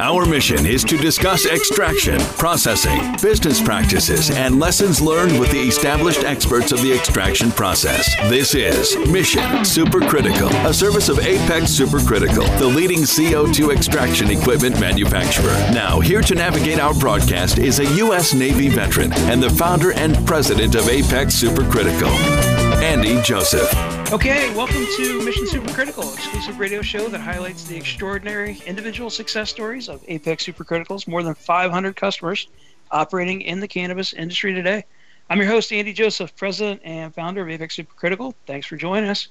Our mission is to discuss extraction, processing, business practices, and lessons learned with the established experts of the extraction process. This is Mission Supercritical, a service of Apex Supercritical, the leading CO2 extraction equipment manufacturer. Now, here to navigate our broadcast is a U.S. Navy veteran and the founder and president of Apex Supercritical, Andy Joseph. Okay, welcome to Mission Supercritical, exclusive radio show that highlights the extraordinary individual success stories of Apex Supercritical's more than 500 customers operating in the cannabis industry today. I'm your host, Andy Joseph, president and founder of Apex Supercritical. Thanks for joining us.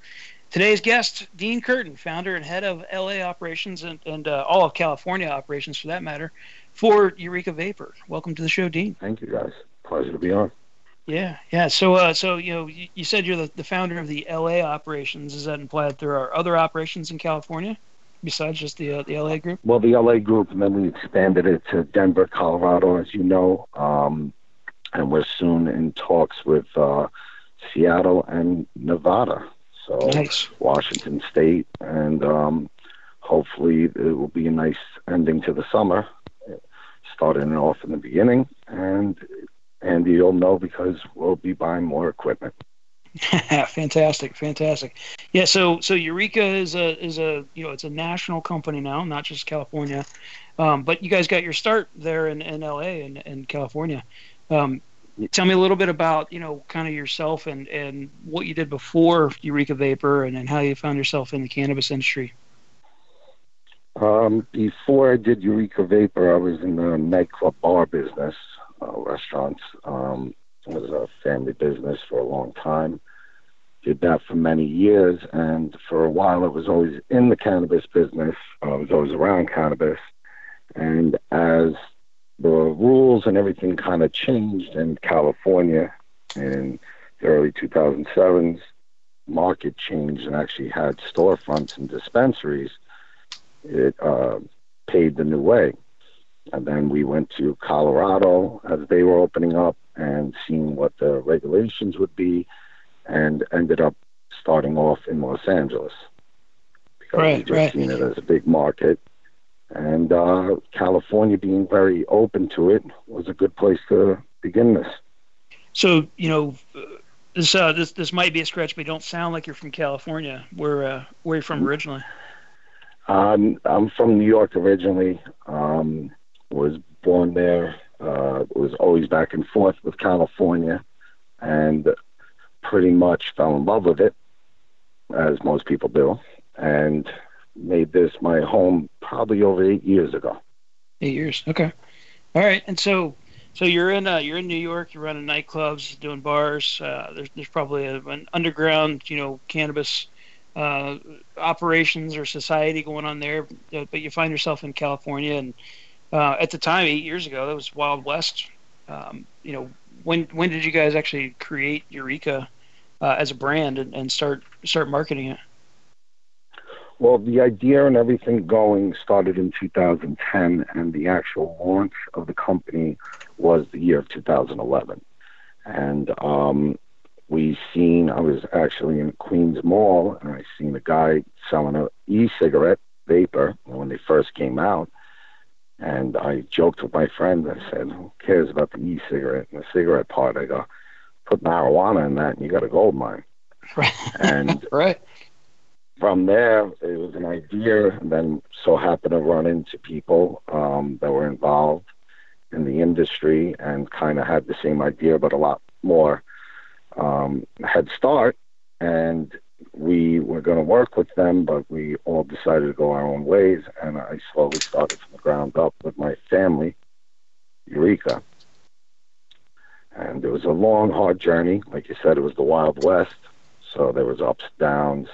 Today's guest, Dean Curtin, founder and head of LA operations and, and uh, all of California operations for that matter, for Eureka Vapor. Welcome to the show, Dean. Thank you, guys. Pleasure to be on. Yeah, yeah. So, uh, so you know, you, you said you're the, the founder of the LA operations. Does that imply that there are other operations in California besides just the uh, the LA group? Well, the LA group, and then we expanded it to Denver, Colorado, as you know, um, and we're soon in talks with uh, Seattle and Nevada. So Nice. Washington State, and um, hopefully it will be a nice ending to the summer. Starting off in the beginning, and and you'll know because we'll be buying more equipment. fantastic, fantastic. Yeah. So, so Eureka is a is a you know it's a national company now, not just California. Um, but you guys got your start there in, in LA and in California. Um, tell me a little bit about you know kind of yourself and and what you did before Eureka Vapor and, and how you found yourself in the cannabis industry. Um, before I did Eureka Vapor, I was in the nightclub bar business, uh, restaurants. Um, it was a family business for a long time. Did that for many years, and for a while, I was always in the cannabis business. I was always around cannabis, and as the rules and everything kind of changed in California in the early 2007s, market changed and actually had storefronts and dispensaries it uh, paved the new way. And then we went to Colorado as they were opening up and seeing what the regulations would be, and ended up starting off in Los Angeles because we Right, just right. seen it as a big market. And uh, California being very open to it was a good place to begin this. So you know, this uh, this this might be a stretch, but you don't sound like you're from California. Where uh, where you from originally? Um, I'm from New York originally. Um, was born there. Uh, was always back and forth with California, and pretty much fell in love with it, as most people do, and made this my home probably over eight years ago. Eight years. Okay. All right. And so, so you're in uh, you're in New York. You're running nightclubs, doing bars. Uh, there's there's probably a, an underground, you know, cannabis uh, operations or society going on there. But you find yourself in California, and uh, at the time, eight years ago, that was Wild West. Um, you know, when when did you guys actually create Eureka uh, as a brand and, and start start marketing it? Well, the idea and everything going started in 2010, and the actual launch of the company was the year of 2011. And um, we seen, I was actually in Queens Mall, and I seen a guy selling a e-cigarette vapor when they first came out. And I joked with my friend. I said, "Who cares about the e-cigarette and the cigarette part?" I go, "Put marijuana in that, and you got a gold mine." Right. And right. from there, it was an idea, and then so happened to run into people um, that were involved in the industry and kind of had the same idea, but a lot more um, head start. And we were going to work with them, but we all decided to go our own ways. And I slowly started from the ground up with my family, Eureka. And it was a long, hard journey. Like you said, it was the Wild West. So there was ups, downs,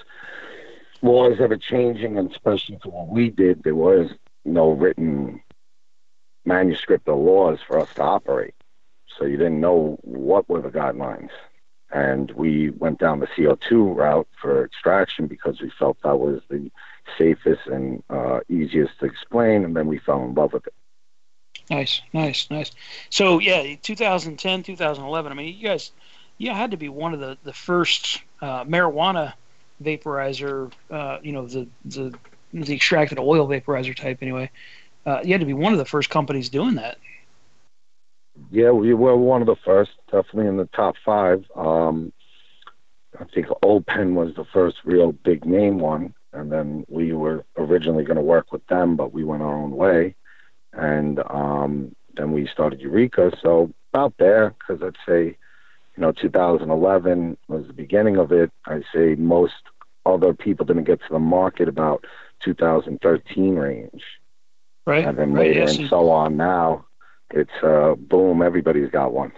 laws ever changing, and especially for what we did, there was no written manuscript of laws for us to operate. So you didn't know what were the guidelines. And we went down the CO2 route for extraction because we felt that was the safest and uh, easiest to explain, and then we fell in love with it. Nice, nice, nice. So yeah, 2010, 2011. I mean, you guys, you had to be one of the the first uh, marijuana vaporizer. Uh, you know, the the the extracted oil vaporizer type, anyway. uh, you had to be one of the first companies doing that. Yeah, we were one of the first, definitely in the top five. Um, I think O.Pen was the first real big name one, and then we were originally going to work with them, but we went our own way, and um, then we started Eureka. So about there, because I'd say, you know, 2011 was the beginning of it. I say most other people didn't get to the market about 2013 range, right? And then right, later yes, and so on. Now it's uh, boom, everybody's got one.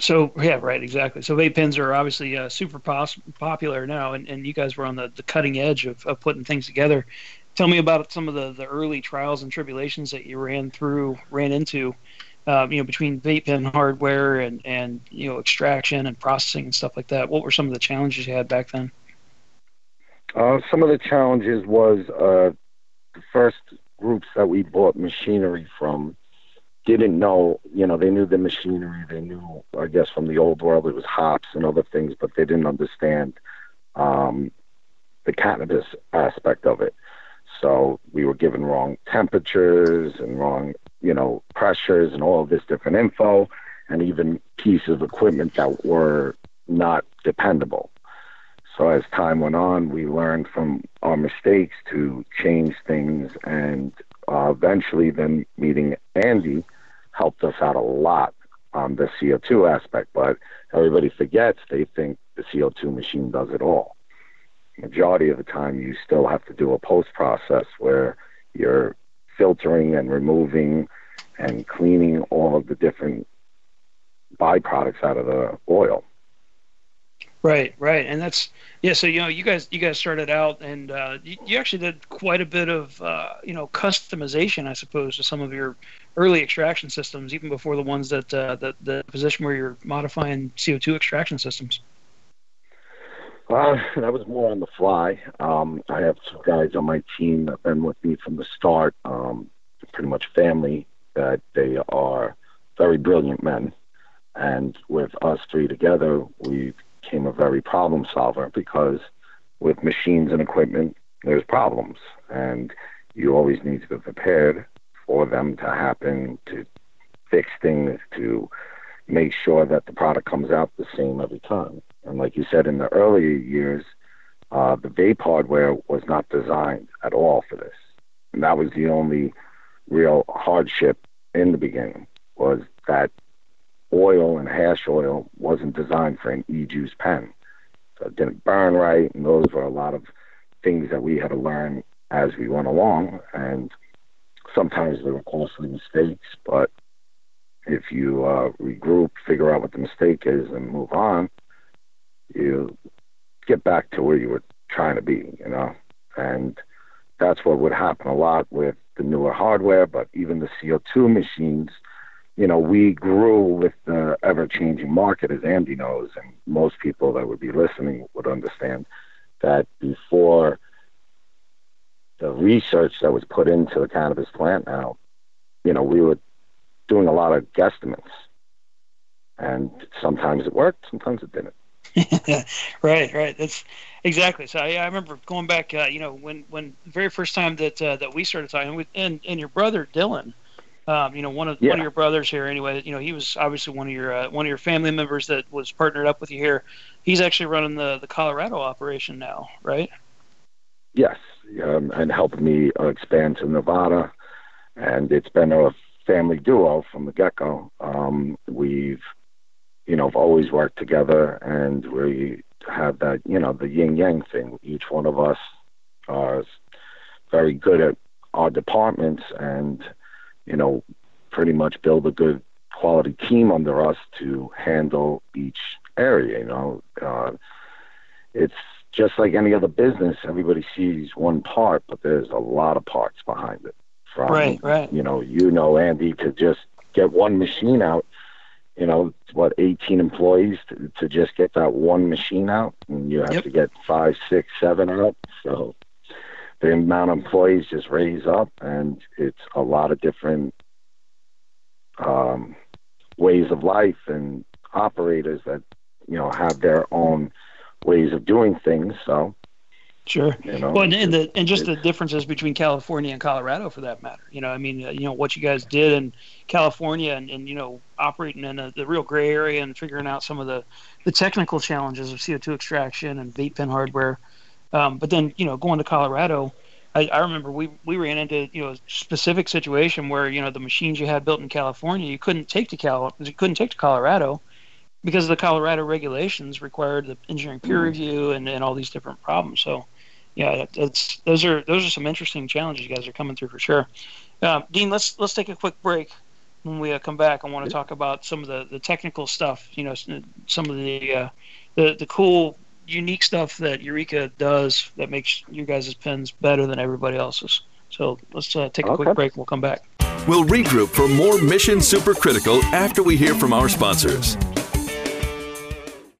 So yeah, right, exactly. So vape pens are obviously uh, super pos- popular now, and, and you guys were on the, the cutting edge of, of putting things together. Tell me about some of the, the early trials and tribulations that you ran through, ran into, uh, you know, between vape pen hardware and and you know extraction and processing and stuff like that. What were some of the challenges you had back then? Uh, some of the challenges was uh, the first groups that we bought machinery from didn't know, you know, they knew the machinery. They knew, I guess, from the old world, it was hops and other things, but they didn't understand um, the cannabis aspect of it. So we were given wrong temperatures and wrong, you know, pressures and all this different info, and even pieces of equipment that were not dependable. So as time went on, we learned from our mistakes to change things, and uh, eventually, then meeting Andy helped us out a lot on the CO2 aspect. But everybody forgets; they think the CO2 machine does it all. Majority of the time, you still have to do a post process where you're filtering and removing and cleaning all of the different byproducts out of the oil. Right, right, and that's yeah. So you know, you guys, you guys started out, and uh, you, you, actually did quite a bit of uh, you know customization, I suppose, to some of your early extraction systems, even before the ones that uh, the the position where you're modifying CO two extraction systems. Uh, that was more on the fly. Um, I have some guys on my team that have been with me from the start, um, pretty much family. That they are very brilliant men, and with us three together, we've became a very problem solver because with machines and equipment, there's problems, and you always need to be prepared for them to happen, to fix things, to make sure that the product comes out the same every time. And like you said, in the earlier years, uh, the vape hardware was not designed at all for this. And that was the only real hardship in the beginning was that oil and hash oil wasn't designed for an e-juice pen. So it didn't burn right, and those were a lot of things that we had to learn as we went along. And sometimes they were costly mistakes, but if you uh, regroup, figure out what the mistake is, and move on, you get back to where you were trying to be, you know? And that's what would happen a lot with the newer hardware, but even the CO2 machines – you know, we grew with the ever changing market, as Andy knows, and most people that would be listening would understand that before the research that was put into the cannabis plant now, you know, we were doing a lot of guesstimates. And sometimes it worked, sometimes it didn't. right, right. That's exactly. So I, I remember going back, uh, you know, when when the very first time that uh, that we started talking with, and and your brother Dylan, um, you know, one of yeah. one of your brothers here, anyway. You know, he was obviously one of your uh, one of your family members that was partnered up with you here. He's actually running the the Colorado operation now, right? Yes, um, and helping me uh, expand to Nevada, and it's been a family duo from the get go. Um, we've, you know, always worked together, and we have that, you know, the yin yang thing. Each one of us are very good at our departments, and you know, pretty much build a good quality team under us to handle each area. You know, uh, it's just like any other business. Everybody sees one part, but there's a lot of parts behind it. From, right, right. You know, you know, Andy, to just get one machine out. You know, what 18 employees to, to just get that one machine out, and you have yep. to get five, six, seven out. So the amount of employees just raise up, and it's a lot of different um, ways of life and operators that you know have their own ways of doing things. So Sure. You know, well, and, and the and just the differences between California and Colorado, for that matter. You know, I mean, uh, you know what you guys did in California, and, and you know, operating in a, the real gray area and figuring out some of the the technical challenges of CO2 extraction and vape pen hardware. Um, but then, you know, going to Colorado, I, I remember we we ran into you know a specific situation where you know the machines you had built in California you couldn't take to Cal you couldn't take to Colorado because the Colorado regulations required the engineering peer mm-hmm. review and, and all these different problems. So yeah, that's those are those are some interesting challenges you guys are coming through for sure. Uh, Dean, let's let's take a quick break. When we uh, come back, I want to talk about some of the, the technical stuff. You know, some of the uh, the the cool, unique stuff that Eureka does that makes your guys' pens better than everybody else's. So let's uh, take a okay. quick break. and We'll come back. We'll regroup for more Mission Supercritical after we hear from our sponsors.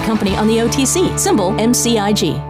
company on the OTC, symbol MCIG.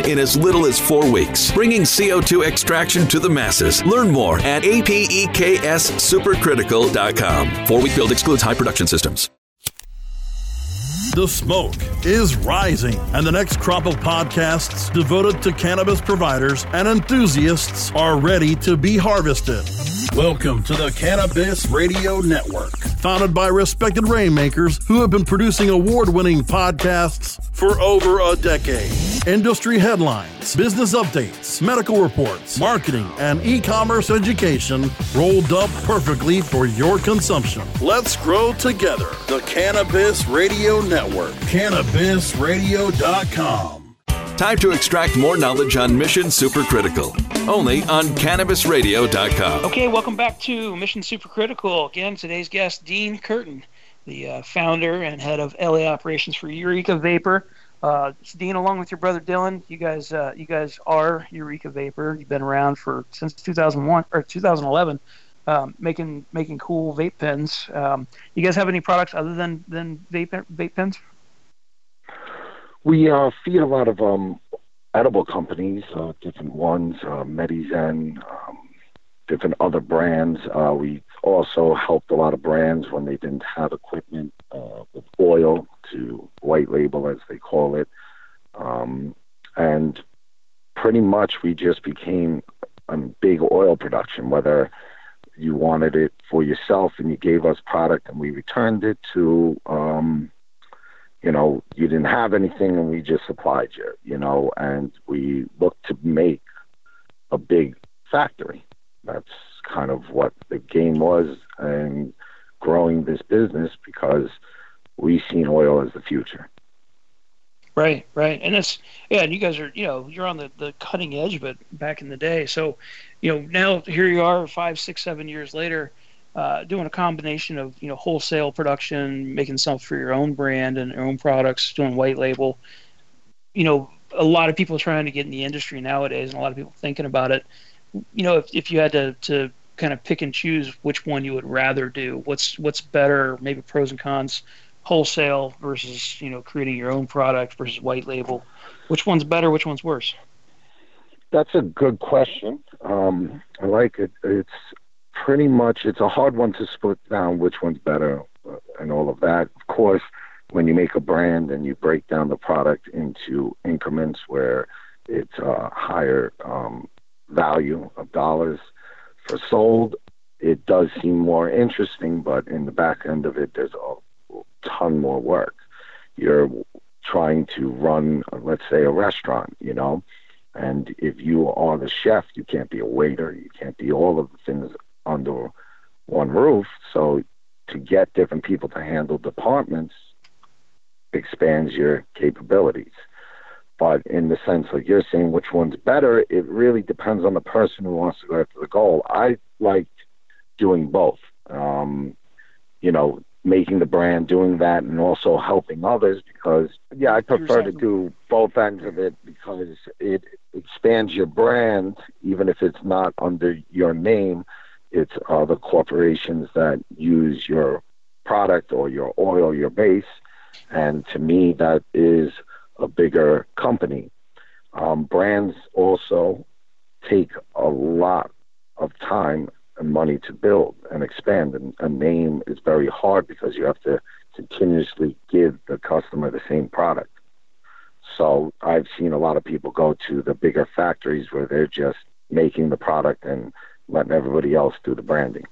in as little as four weeks, bringing CO2 extraction to the masses. Learn more at apexsupercritical.com. Four week build excludes high production systems. The smoke is rising, and the next crop of podcasts devoted to cannabis providers and enthusiasts are ready to be harvested. Welcome to the Cannabis Radio Network, founded by respected rainmakers who have been producing award winning podcasts for over a decade. Industry headlines, business updates, medical reports, marketing, and e commerce education rolled up perfectly for your consumption. Let's grow together. The Cannabis Radio Network, cannabisradio.com. Time to extract more knowledge on Mission Supercritical. Only on CannabisRadio.com. Okay, welcome back to Mission Supercritical. Again, today's guest, Dean Curtin, the uh, founder and head of LA operations for Eureka Vapor. Uh, Dean, along with your brother Dylan, you guys, uh, you guys are Eureka Vapor. You've been around for since 2001 or 2011, um, making making cool vape pens. Um, you guys have any products other than than vape vape pens? We uh, feed a lot of um, edible companies, uh, different ones, uh, Medizen, um, different other brands. Uh, we also helped a lot of brands when they didn't have equipment uh, with oil to white label, as they call it. Um, and pretty much we just became a big oil production, whether you wanted it for yourself and you gave us product and we returned it to um, you know, you didn't have anything and we just supplied you, you know, and we looked to make a big factory. That's kind of what the game was and growing this business because we seen oil as the future. Right, right, and it's yeah, and you guys are you know you're on the, the cutting edge, but back in the day, so you know now here you are five, six, seven years later, uh, doing a combination of you know wholesale production, making stuff for your own brand and your own products, doing white label. You know, a lot of people trying to get in the industry nowadays, and a lot of people thinking about it. You know, if, if you had to, to kind of pick and choose which one you would rather do, what's what's better, maybe pros and cons, wholesale versus you know creating your own product versus white label, which one's better, which one's worse? That's a good question. Um, I like it. It's pretty much it's a hard one to split down which one's better and all of that. Of course, when you make a brand and you break down the product into increments where it's a higher um, value of dollars for sold, it does seem more interesting. But in the back end of it, there's a ton more work. You're trying to run, let's say, a restaurant, you know. And if you are the chef, you can't be a waiter, you can't be all of the things under one roof. So to get different people to handle departments expands your capabilities. But in the sense like you're saying which one's better, it really depends on the person who wants to go after the goal. I liked doing both. Um, you know, making the brand, doing that, and also helping others because, yeah, I prefer to do both ends of it because it expands your brand, even if it's not under your name. It's other corporations that use your product or your oil, your base. And to me, that is a bigger company. Um, brands also take a lot of time money to build and expand. And a name is very hard because you have to continuously give the customer the same product. So I've seen a lot of people go to the bigger factories where they're just making the product and letting everybody else do the branding.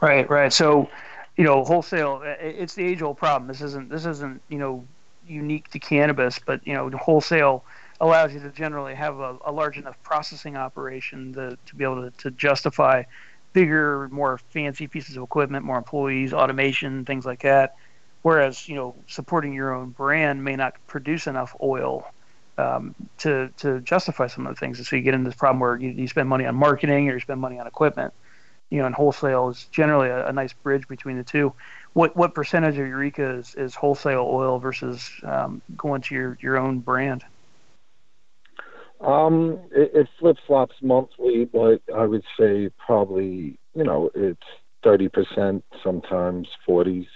Right, right. So, you know, wholesale. It's the age-old problem. This isn't. This isn't. You know, unique to cannabis, but you know, wholesale allows you to generally have a, a large enough processing operation to, to be able to, to justify bigger, more fancy pieces of equipment, more employees, automation, things like that. Whereas, you know, supporting your own brand may not produce enough oil um, to to justify some of the things. And so you get into this problem where you, you spend money on marketing or you spend money on equipment. You know, and wholesale is generally a, a nice bridge between the two. What what percentage of Eureka is, is wholesale oil versus um, going to your, your own brand? Um, it, it flip flops monthly, but I would say probably you know it's thirty percent, sometimes forties.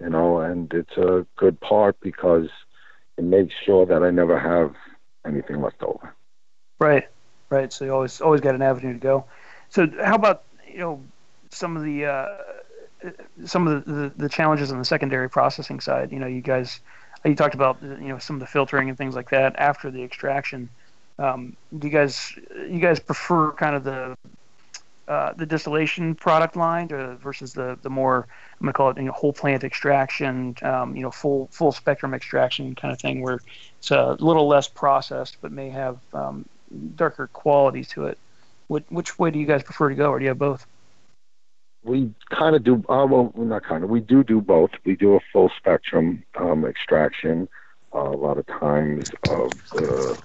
You know, and it's a good part because it makes sure that I never have anything left over. Right, right. So you always always got an avenue to go. So how about you know some of the uh, some of the, the, the challenges on the secondary processing side? You know, you guys you talked about you know some of the filtering and things like that after the extraction. Um, do you guys you guys prefer kind of the uh, the distillation product line to, versus the the more I'm gonna call it you know, whole plant extraction, um, you know full full spectrum extraction kind of thing where it's a little less processed but may have um, darker quality to it. What, which way do you guys prefer to go, or do you have both? We kind of do. Uh, well, not kind of. We do do both. We do a full spectrum um, extraction. Uh, a lot of times of the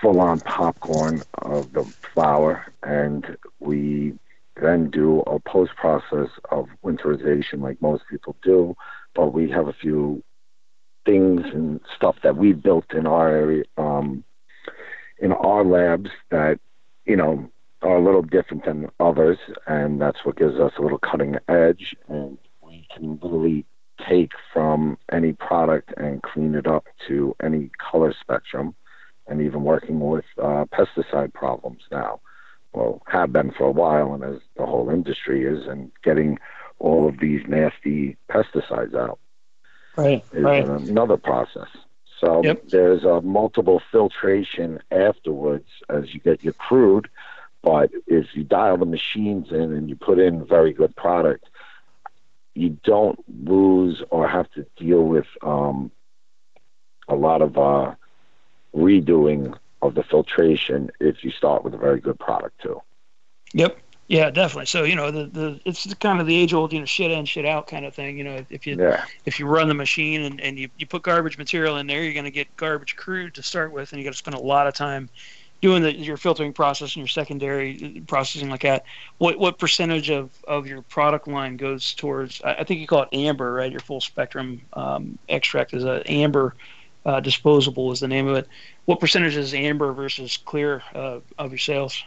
full on popcorn of the flower, and we then do a post process of winterization like most people do. But we have a few things and stuff that we built in our area, um, in our labs that, you know, are a little different than others, and that's what gives us a little cutting edge. And we can literally take from any product and clean it up to any color spectrum and even working with uh, pesticide problems now. Well, have been for a while, and as the whole industry is, and getting all of these nasty pesticides out right, is right. another process. So yep. there's a multiple filtration afterwards as you get your crude. But if you dial the machines in and you put in very good product, you don't lose or have to deal with um, a lot of uh, redoing of the filtration if you start with a very good product too. Yep. Yeah, definitely. So you know, the, the it's kind of the age old you know shit in shit out kind of thing. You know, if you yeah. if you run the machine and, and you, you put garbage material in there, you're going to get garbage crude to start with, and you got to spend a lot of time doing the, your filtering process and your secondary processing like that. What what percentage of, of your product line goes towards? I, I think you call it amber, right? Your full spectrum um, extract is a amber uh, disposable is the name of it. What percentage is amber versus clear uh, of your sales?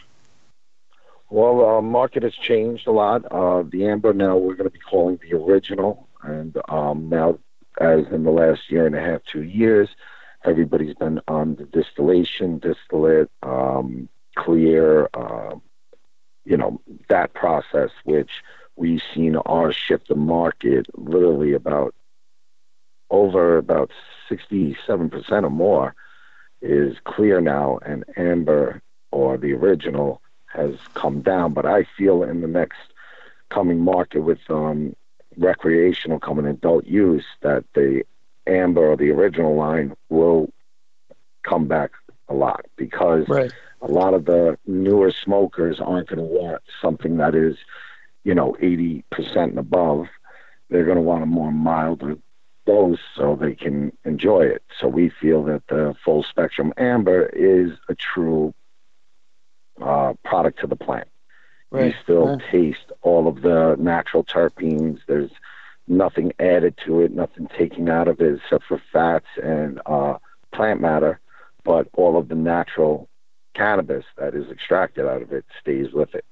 Well, uh, market has changed a lot. Uh, the amber now we're going to be calling the original, and um, now, as in the last year and a half, two years, everybody's been on the distillation, distillate, um, clear, uh, you know, that process, which we've seen our shift the market literally about over about 67% or more is clear now, and amber or the original has come down. But I feel in the next coming market with um, recreational coming adult use that the amber or the original line will come back a lot because right. a lot of the newer smokers aren't going to want something that is, you know, 80% and above. They're going to want a more milder dose so they can enjoy it. So we feel that the full spectrum amber is a true uh, product to the plant. Right. You still yeah. taste all of the natural terpenes. There's nothing added to it, nothing taken out of it except for fats and uh, plant matter. But all of the natural cannabis that is extracted out of it stays with it.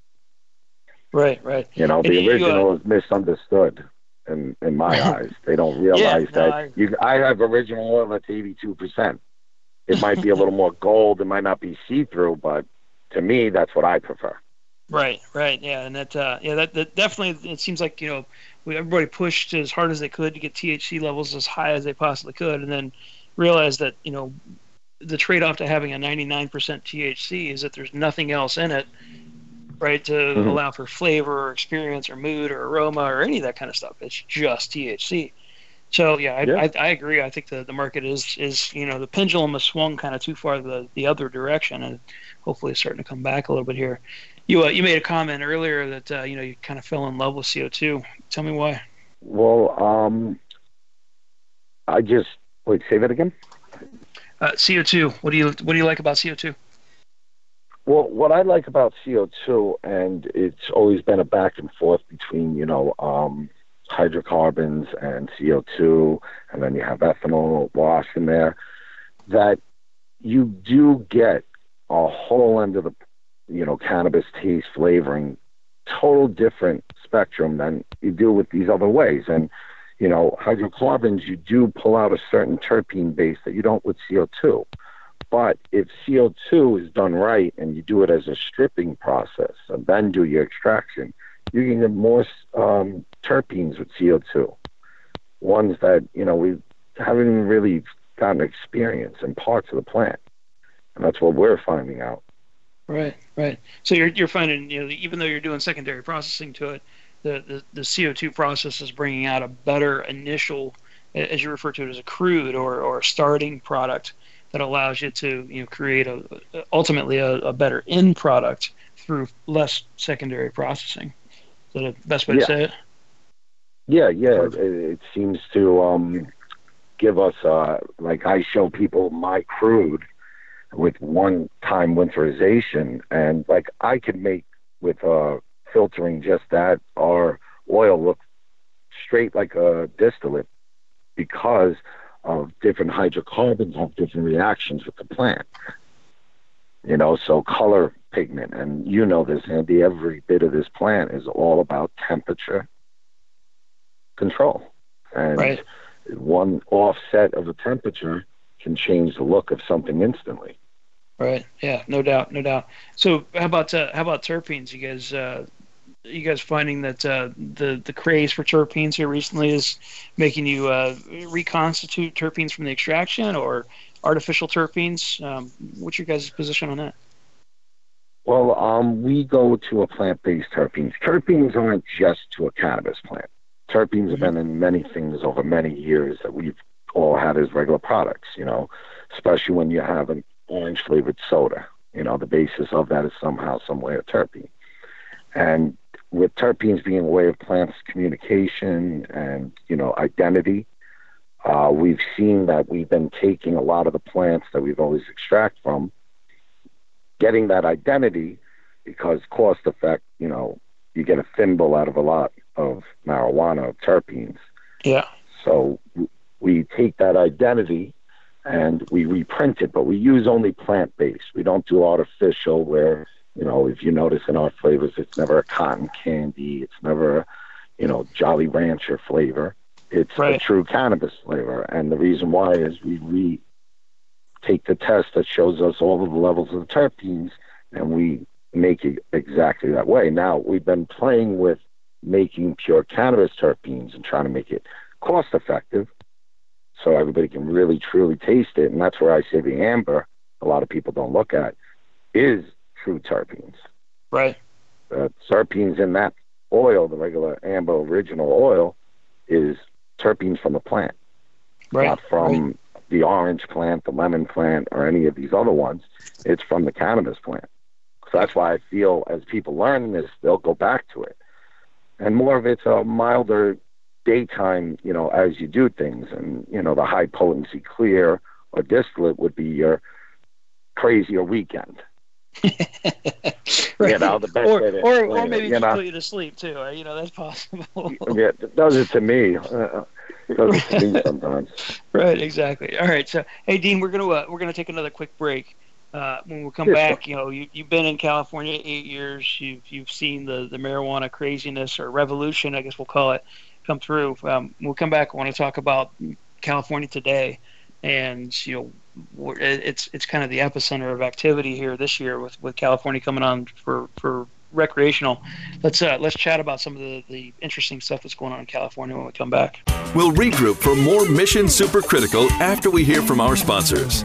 Right, right. You know, the original uh, is misunderstood in in my eyes. They don't realize yeah, that no, I, you. I have original oil that's eighty two percent. It might be a little more gold. It might not be see through, but to me, that's what I prefer. Right, right, yeah, and that, uh, yeah, that, that definitely. It seems like you know, everybody pushed as hard as they could to get THC levels as high as they possibly could, and then realized that you know, the trade-off to having a 99% THC is that there's nothing else in it right? To mm-hmm. allow for flavor or experience or mood or aroma or any of that kind of stuff. It's just THC. So yeah, I, yeah. I, I, agree. I think the, the market is is you know the pendulum has swung kind of too far the the other direction, and hopefully it's starting to come back a little bit here. You uh, you made a comment earlier that uh, you know you kind of fell in love with CO two. Tell me why. Well, um, I just wait. Say that again. Uh, CO two. What do you what do you like about CO two? Well, what I like about CO2, and it's always been a back and forth between, you know, um, hydrocarbons and CO2, and then you have ethanol wash in there, that you do get a whole end of the, you know, cannabis taste flavoring, total different spectrum than you do with these other ways. And, you know, hydrocarbons, you do pull out a certain terpene base that you don't with CO2. But if CO2 is done right and you do it as a stripping process and then do your extraction, you can get more um, terpenes with CO2. Ones that, you know, we haven't really gotten experience in parts of the plant. And that's what we're finding out. Right, right. So you're, you're finding, you know, even though you're doing secondary processing to it, the, the, the CO2 process is bringing out a better initial, as you refer to it as a crude or, or starting product that allows you to you know create a ultimately a, a better end product through less secondary processing. Is that the best way yeah. to say it? Yeah, yeah. It, it, seems to um, give us uh, like I show people my crude with one time winterization, and like I could make with uh, filtering just that our oil look straight like a distillate because of different hydrocarbons have different reactions with the plant. You know, so color pigment, and you know this, Andy, every bit of this plant is all about temperature control. And right. one offset of the temperature can change the look of something instantly. Right. Yeah. No doubt. No doubt. So, how about uh, how about terpenes? You guys uh, you guys finding that uh, the the craze for terpenes here recently is making you uh, reconstitute terpenes from the extraction or artificial terpenes? Um, what's your guys' position on that? Well, um, we go to a plant-based terpenes. Terpenes aren't just to a cannabis plant. Terpenes have been in many things over many years that we've all had as regular products. You know, especially when you have an orange-flavored soda. You know, the basis of that is somehow, some way, a terpene. And with terpenes being a way of plants' communication and you know identity, uh, we've seen that we've been taking a lot of the plants that we've always extract from, getting that identity because cost effect, you know, you get a thimble out of a lot of marijuana terpenes. Yeah. So we take that identity and we reprint it, but we use only plant based. We don't do artificial where you know, if you notice in our flavors, it's never a cotton candy. It's never, a, you know, Jolly Rancher flavor. It's right. a true cannabis flavor. And the reason why is we re take the test that shows us all of the levels of the terpenes and we make it exactly that way. Now, we've been playing with making pure cannabis terpenes and trying to make it cost effective so everybody can really truly taste it. And that's where I say the amber, a lot of people don't look at, is true terpenes. Right. The terpenes in that oil, the regular amber original oil, is terpenes from the plant. right. not from right. the orange plant, the lemon plant, or any of these other ones. It's from the cannabis plant. So that's why I feel as people learn this, they'll go back to it. And more of it's a milder daytime, you know, as you do things. And, you know, the high potency clear or distillate would be your crazier weekend. right. You know, the best or, or, or maybe you just know. put you to sleep too. Uh, you know, that's possible. yeah, it does it to me. Uh, does it to me sometimes. Right, exactly. All right, so hey, Dean, we're gonna uh, we're gonna take another quick break. Uh, when we come yeah, back, you know, you, you've been in California eight years. You've you've seen the, the marijuana craziness or revolution, I guess we'll call it, come through. Um, we'll come back. I want to talk about California today, and you know it's it's kind of the epicenter of activity here this year with, with California coming on for, for recreational. Let's uh, let's chat about some of the, the interesting stuff that's going on in California when we come back. We'll regroup for more Mission Supercritical after we hear from our sponsors.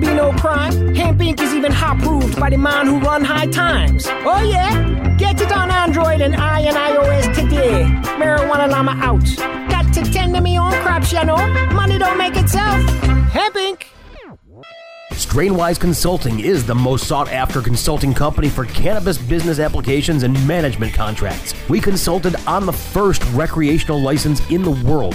be no crime. Hemp Inc. is even hot proved by the man who run high times. Oh yeah? Get it on Android and I and iOS today. Marijuana Llama out. Got to tend to me own crops, you know. Money don't make itself. Hemp Inc. Strainwise Consulting is the most sought after consulting company for cannabis business applications and management contracts. We consulted on the first recreational license in the world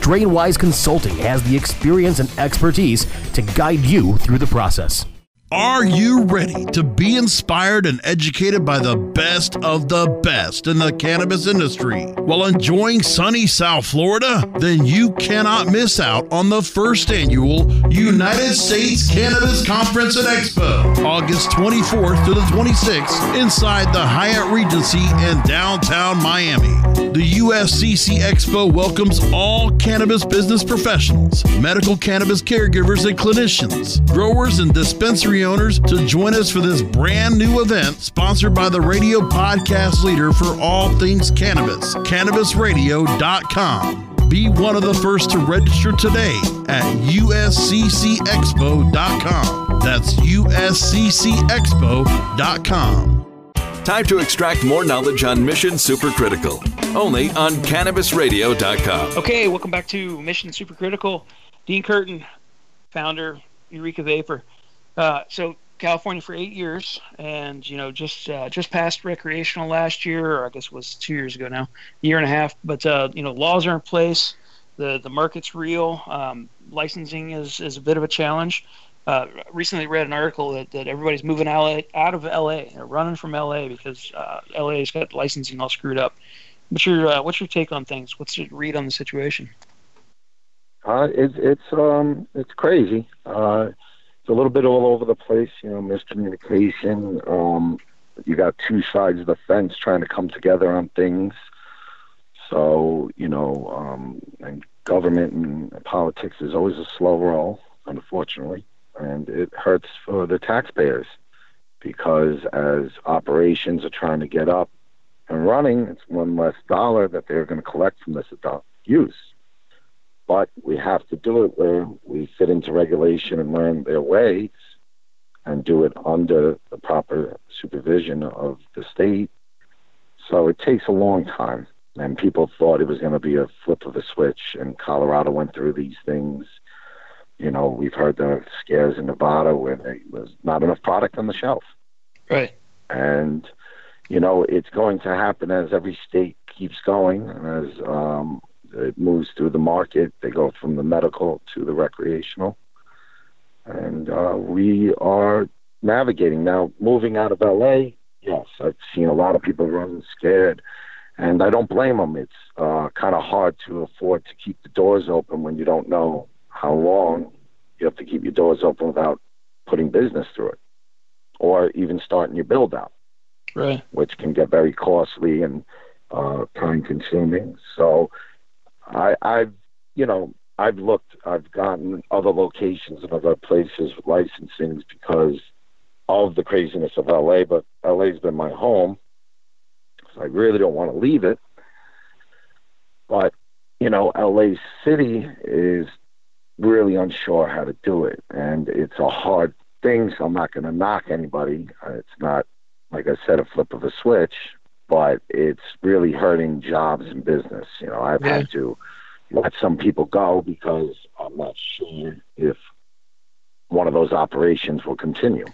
Strainwise Consulting has the experience and expertise to guide you through the process. Are you ready to be inspired and educated by the best of the best in the cannabis industry while enjoying sunny South Florida? Then you cannot miss out on the first annual United States Cannabis Conference and Expo, August 24th to the 26th, inside the Hyatt Regency in downtown Miami. The USCC Expo welcomes all cannabis business professionals, medical cannabis caregivers and clinicians, growers and dispensary owners to join us for this brand new event sponsored by the radio podcast leader for all things cannabis, cannabisradio.com. Be one of the first to register today at usccexpo.com. That's usccexpo.com. Time to extract more knowledge on Mission Supercritical, only on cannabisradio.com. Okay, welcome back to Mission Supercritical. Dean Curtin, founder, Eureka Vapor. Uh, so California for eight years, and you know just uh, just passed recreational last year, or I guess it was two years ago now, year and a half. But uh, you know laws are in place, the the market's real. Um, licensing is is a bit of a challenge. Uh, recently read an article that, that everybody's moving LA, out of LA, They're running from LA because uh, LA's got licensing all screwed up. What's your uh, what's your take on things? What's your read on the situation? Uh, it's it's um it's crazy. A little bit all over the place, you know, miscommunication. Um, you got two sides of the fence trying to come together on things. So, you know, um, and government and politics is always a slow roll, unfortunately, and it hurts for the taxpayers because as operations are trying to get up and running, it's one less dollar that they're going to collect from this adult use but we have to do it where we fit into regulation and learn their ways and do it under the proper supervision of the state. So it takes a long time. And people thought it was going to be a flip of a switch. And Colorado went through these things. You know, we've heard the scares in Nevada where there was not enough product on the shelf. Right. And, you know, it's going to happen as every state keeps going and as um, it moves through the market. They go from the medical to the recreational. and uh, we are navigating now. Moving out of LA, yes, I've seen a lot of people running scared, and I don't blame them. It's uh, kind of hard to afford to keep the doors open when you don't know how long you have to keep your doors open without putting business through it, or even starting your build out, right? Which can get very costly and uh, time consuming. So, I, I've you know I've looked, I've gotten other locations and other places licensings because of the craziness of LA, but LA's been my home. So I really don't want to leave it. But, you know, LA City is really unsure how to do it. And it's a hard thing, so I'm not going to knock anybody. It's not, like I said, a flip of a switch, but it's really hurting jobs and business. You know, I've yeah. had to let some people go because I'm not sure if one of those operations will continue.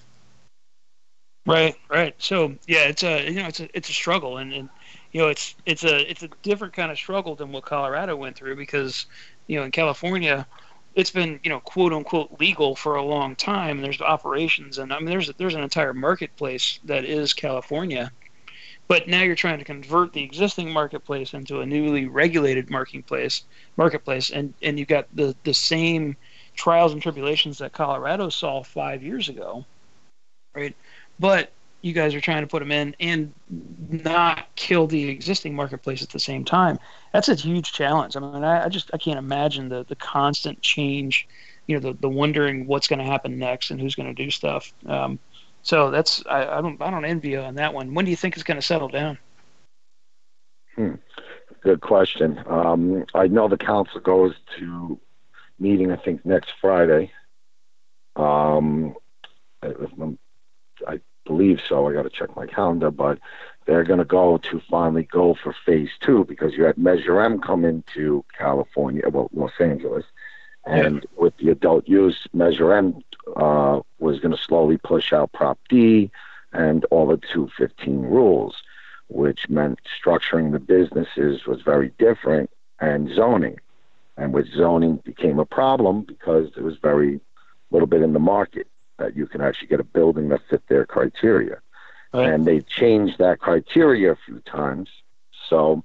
Right, right. So yeah, it's a you know it's a it's a struggle, and, and you know it's it's a it's a different kind of struggle than what Colorado went through because you know in California it's been you know quote unquote legal for a long time. And there's operations, and I mean there's there's an entire marketplace that is California but now you're trying to convert the existing marketplace into a newly regulated marketplace, marketplace, and and you got the the same trials and tribulations that Colorado saw five years ago, right? But you guys are trying to put them in and not kill the existing marketplace at the same time. That's a huge challenge. I mean, I, I just I can't imagine the the constant change, you know, the the wondering what's going to happen next and who's going to do stuff. Um, so that's I, I don't I don't envy you on that one. When do you think it's going to settle down? Hmm. Good question. Um, I know the council goes to meeting I think next Friday. Um, I, I believe so. I got to check my calendar, but they're going to go to finally go for phase two because you had Measure M come into California, well, Los Angeles, and with the adult use, Measure M uh, was going to slowly push out Prop D and all the 215 rules, which meant structuring the businesses was very different and zoning. And with zoning became a problem because there was very little bit in the market that you can actually get a building that fit their criteria. Right. And they changed that criteria a few times. So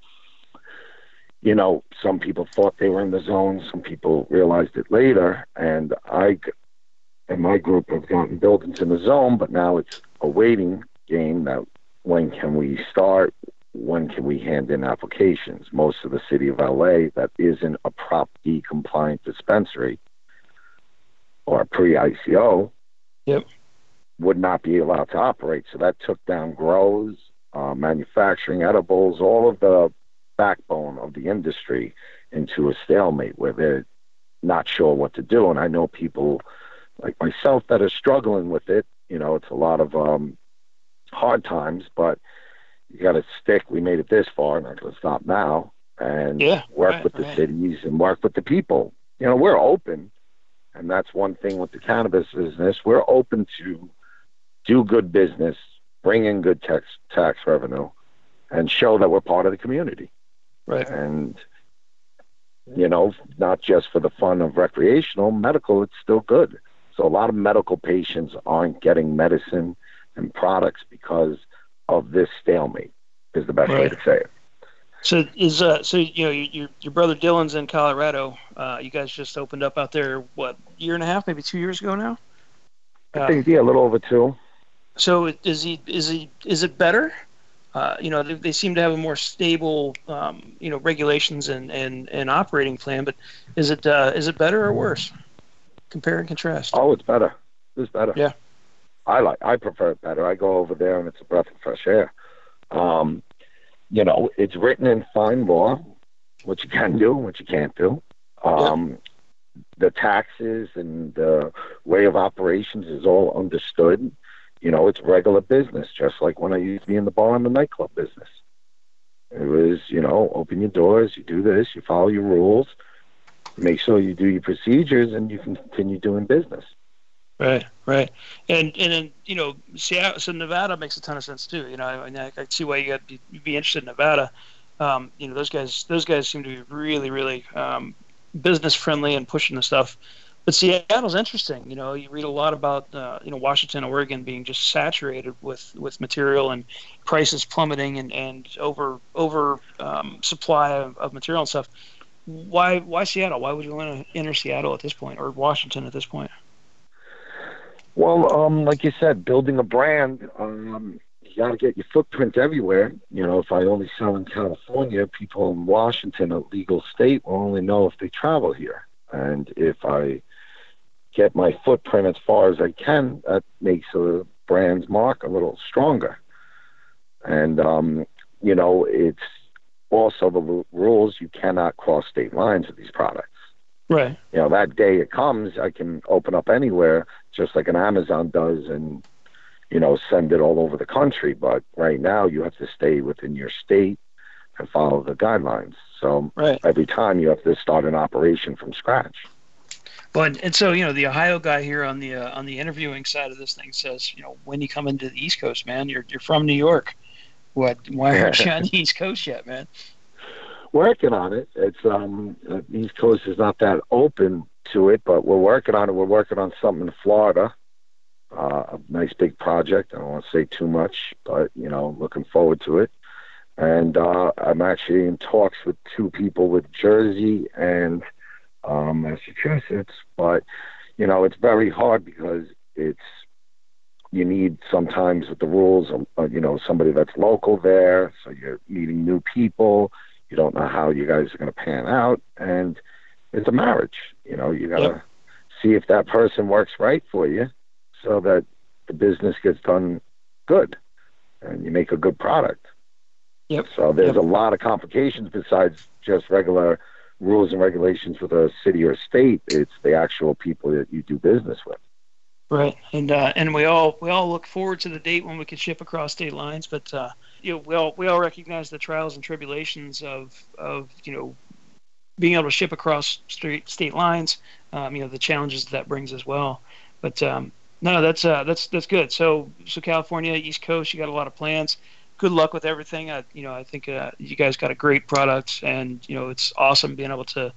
you know, some people thought they were in the zone, some people realized it later, and I and my group have gotten buildings in the zone, but now it's a waiting game that when can we start, when can we hand in applications? Most of the city of LA that isn't a Prop D compliant dispensary or pre ICO yep. would not be allowed to operate. So that took down grows, uh, manufacturing edibles, all of the backbone of the industry into a stalemate where they're not sure what to do. And I know people like myself that are struggling with it. You know, it's a lot of um, hard times, but you got to stick. We made it this far, not going to stop now, and yeah, work right, with the right. cities and work with the people. You know, we're open, and that's one thing with the cannabis business. We're open to do good business, bring in good tax tax revenue, and show that we're part of the community. Right. And you know, not just for the fun of recreational, medical, it's still good. So a lot of medical patients aren't getting medicine and products because of this stalemate. Is the best right. way to say it. So is uh so you know your your brother Dylan's in Colorado. Uh, you guys just opened up out there what year and a half, maybe two years ago now. I think yeah, a little over two. So is he is he is it better? Uh, you know, they, they, seem to have a more stable, um, you know, regulations and, and, and operating plan. But is it uh, is it better or worse? Compare and contrast. Oh, it's better. It's better. Yeah. I like. I prefer it better. I go over there and it's a breath of fresh air. Um, you know, it's written in fine law what you can do, what you can't do. Um, yeah. The taxes and the way of operations is all understood. You know, it's regular business, just like when I used to be in the bar and the nightclub business. It was, you know, open your doors, you do this, you follow your rules, make sure you do your procedures, and you can continue doing business. Right, right, and and then you know, Seattle, so Nevada makes a ton of sense too. You know, I, I, I see why you got you'd be interested in Nevada. Um, you know, those guys, those guys seem to be really, really um, business friendly and pushing the stuff. But Seattle's interesting. You know, you read a lot about uh, you know Washington, Oregon being just saturated with, with material and prices plummeting and, and over over um, supply of, of material and stuff. Why why Seattle? Why would you want to enter Seattle at this point or Washington at this point? Well, um, like you said, building a brand, um, you got to get your footprint everywhere. You know, if I only sell in California, people in Washington, a legal state, will only know if they travel here. And if I get my footprint as far as I can, that makes the brand's mark a little stronger. And, um, you know, it's also the rules you cannot cross state lines with these products. Right. You know, that day it comes, I can open up anywhere, just like an Amazon does, and, you know, send it all over the country. But right now, you have to stay within your state and follow the guidelines. So right. every time you have to start an operation from scratch. But and so you know the Ohio guy here on the uh, on the interviewing side of this thing says you know when you come into the East Coast, man, you're you're from New York. What? Why aren't you on the East Coast yet, man? Working on it. It's um the East Coast is not that open to it, but we're working on it. We're working on something in Florida. Uh, a nice big project. I don't want to say too much, but you know, looking forward to it. And uh, I'm actually in talks with two people with Jersey and um, Massachusetts, but you know it's very hard because it's you need sometimes with the rules, uh, you know, somebody that's local there, so you're meeting new people. You don't know how you guys are going to pan out, and it's a marriage. You know, you got to yep. see if that person works right for you, so that the business gets done good, and you make a good product. Yep. So there's yep. a lot of complications besides just regular rules and regulations with a city or state. It's the actual people that you do business with. Right, and uh, and we all we all look forward to the date when we can ship across state lines. But uh, you know, we all we all recognize the trials and tribulations of of you know being able to ship across state state lines. Um, you know, the challenges that brings as well. But um, no, that's uh, that's that's good. So so California, East Coast, you got a lot of plans good luck with everything. I, you know, I think uh, you guys got a great product, and you know, it's awesome being able to,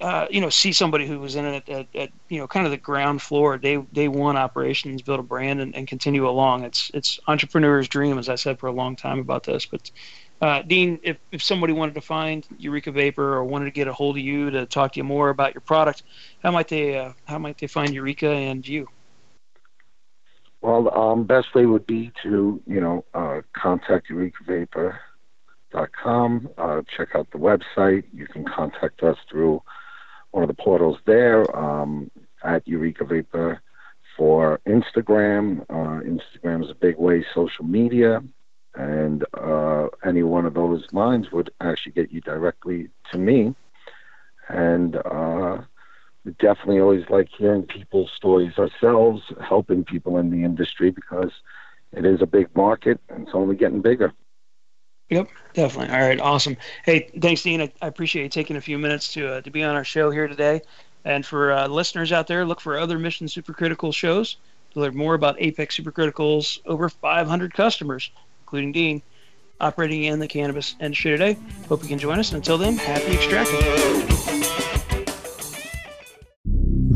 uh, you know, see somebody who was in it at, at, you know kind of the ground floor, day day one operations, build a brand, and, and continue along. It's it's entrepreneur's dream, as I said for a long time about this. But uh, Dean, if if somebody wanted to find Eureka Vapor or wanted to get a hold of you to talk to you more about your product, how might they uh, how might they find Eureka and you? Well, um, best way would be to, you know, uh, contact eurekavapor.com, uh, check out the website. You can contact us through one of the portals there um, at Eureka Vapor for Instagram. Uh, Instagram is a big way, social media, and uh, any one of those lines would actually get you directly to me. And uh, we definitely always like hearing people's stories ourselves, helping people in the industry because it is a big market and it's only getting bigger. Yep, definitely. All right, awesome. Hey, thanks, Dean. I, I appreciate you taking a few minutes to uh, to be on our show here today. And for uh, listeners out there, look for other Mission Supercritical shows to learn more about Apex Supercritical's over 500 customers, including Dean, operating in the cannabis industry today. Hope you can join us. Until then, happy extracting.